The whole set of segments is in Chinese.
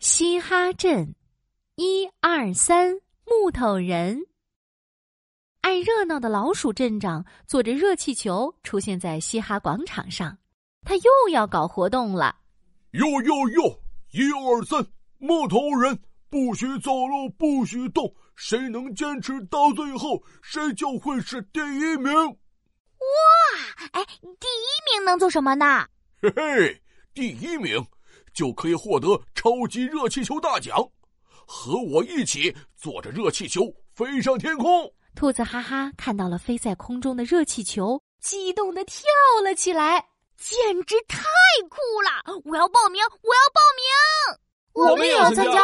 嘻哈镇，一二三，木头人。爱热闹的老鼠镇长坐着热气球出现在嘻哈广场上，他又要搞活动了。哟哟哟！一二三，木头人不许走路，不许动，谁能坚持到最后，谁就会是第一名。哇！哎，第一名能做什么呢？嘿嘿，第一名。就可以获得超级热气球大奖，和我一起坐着热气球飞上天空。兔子哈哈看到了飞在空中的热气球，激动的跳了起来，简直太酷了！我要报名，我要报名，我们也要参加。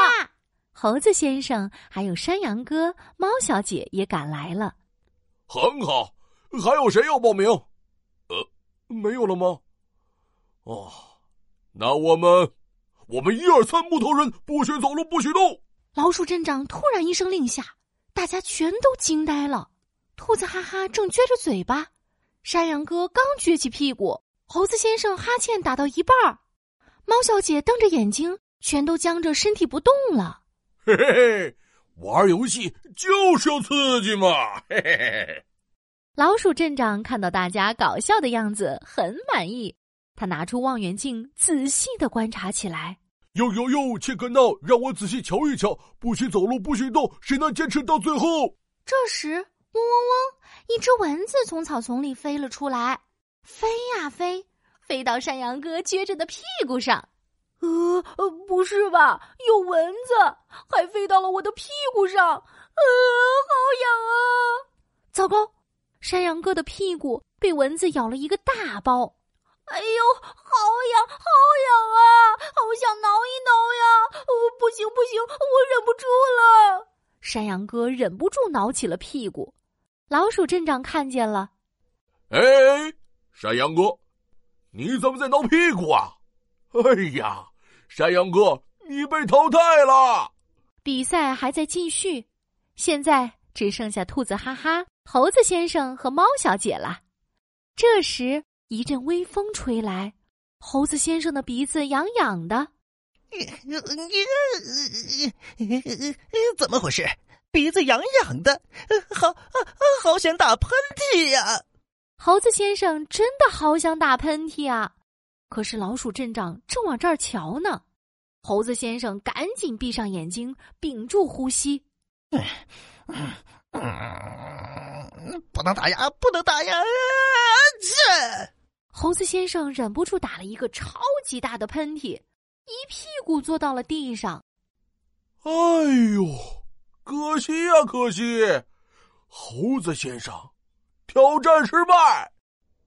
猴子先生还有山羊哥、猫小姐也赶来了。很好，还有谁要报名？呃，没有了吗？哦，那我们。我们一二三，木头人不许走路，不许动。老鼠镇长突然一声令下，大家全都惊呆了。兔子哈哈正撅着嘴巴，山羊哥刚撅起屁股，猴子先生哈欠打到一半儿，猫小姐瞪着眼睛，全都僵着身体不动了。嘿嘿嘿，玩游戏就是要刺激嘛！嘿嘿嘿。老鼠镇长看到大家搞笑的样子，很满意。他拿出望远镜，仔细的观察起来。哟哟哟，切克闹，让我仔细瞧一瞧。不许走路，不许动，谁能坚持到最后？这时，嗡嗡嗡，一只蚊子从草丛里飞了出来，飞呀飞，飞到山羊哥撅着的屁股上。呃，不是吧？有蚊子，还飞到了我的屁股上。呃，好痒啊！糟糕，山羊哥的屁股被蚊子咬了一个大包。哎呦，好痒，好痒啊！好想挠一挠呀！哦，不行不行，我忍不住了。山羊哥忍不住挠起了屁股。老鼠镇长看见了，哎，山羊哥，你怎么在挠屁股啊？哎呀，山羊哥，你被淘汰了。比赛还在继续，现在只剩下兔子哈哈、猴子先生和猫小姐了。这时。一阵微风吹来，猴子先生的鼻子痒痒的。怎么回事？鼻子痒痒的，好，好想打喷嚏呀！猴子先生真的好想打喷嚏啊！可是老鼠镇长正往这儿瞧呢。猴子先生赶紧闭上眼睛，屏住呼吸。不能打呀！不能打呀！这。猴子先生忍不住打了一个超级大的喷嚏，一屁股坐到了地上。哎呦，可惜呀，可惜！猴子先生，挑战失败，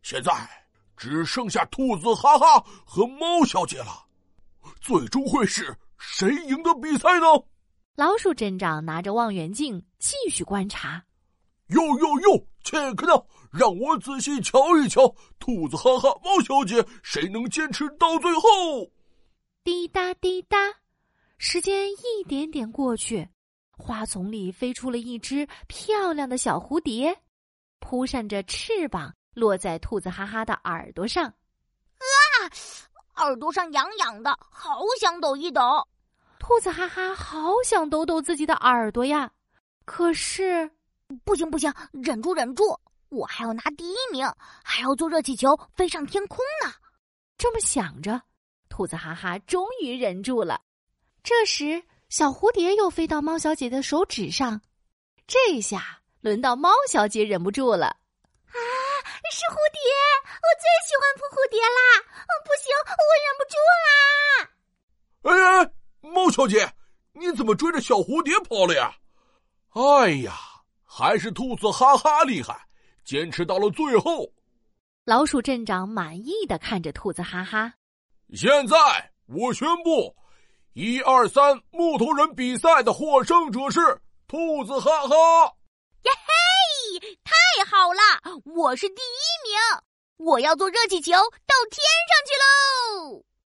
现在只剩下兔子哈哈和猫小姐了。最终会是谁赢得比赛呢？老鼠镇长拿着望远镜继续观察。哟哟哟，切克闹！让我仔细瞧一瞧，兔子哈哈，猫小姐，谁能坚持到最后？滴答滴答，时间一点点过去，花丛里飞出了一只漂亮的小蝴蝶，扑扇着翅膀落在兔子哈哈的耳朵上。啊，耳朵上痒痒的，好想抖一抖。兔子哈哈好想抖抖自己的耳朵呀，可是不行不行，忍住忍住。我还要拿第一名，还要坐热气球飞上天空呢。这么想着，兔子哈哈终于忍住了。这时，小蝴蝶又飞到猫小姐的手指上，这下轮到猫小姐忍不住了。啊，是蝴蝶！我最喜欢扑蝴蝶啦！不行，我忍不住啦！哎哎，猫小姐，你怎么追着小蝴蝶跑了呀？哎呀，还是兔子哈哈厉害！坚持到了最后，老鼠镇长满意的看着兔子哈哈。现在我宣布，一二三木头人比赛的获胜者是兔子哈哈。耶嘿，太好了！我是第一名，我要坐热气球到天上去喽！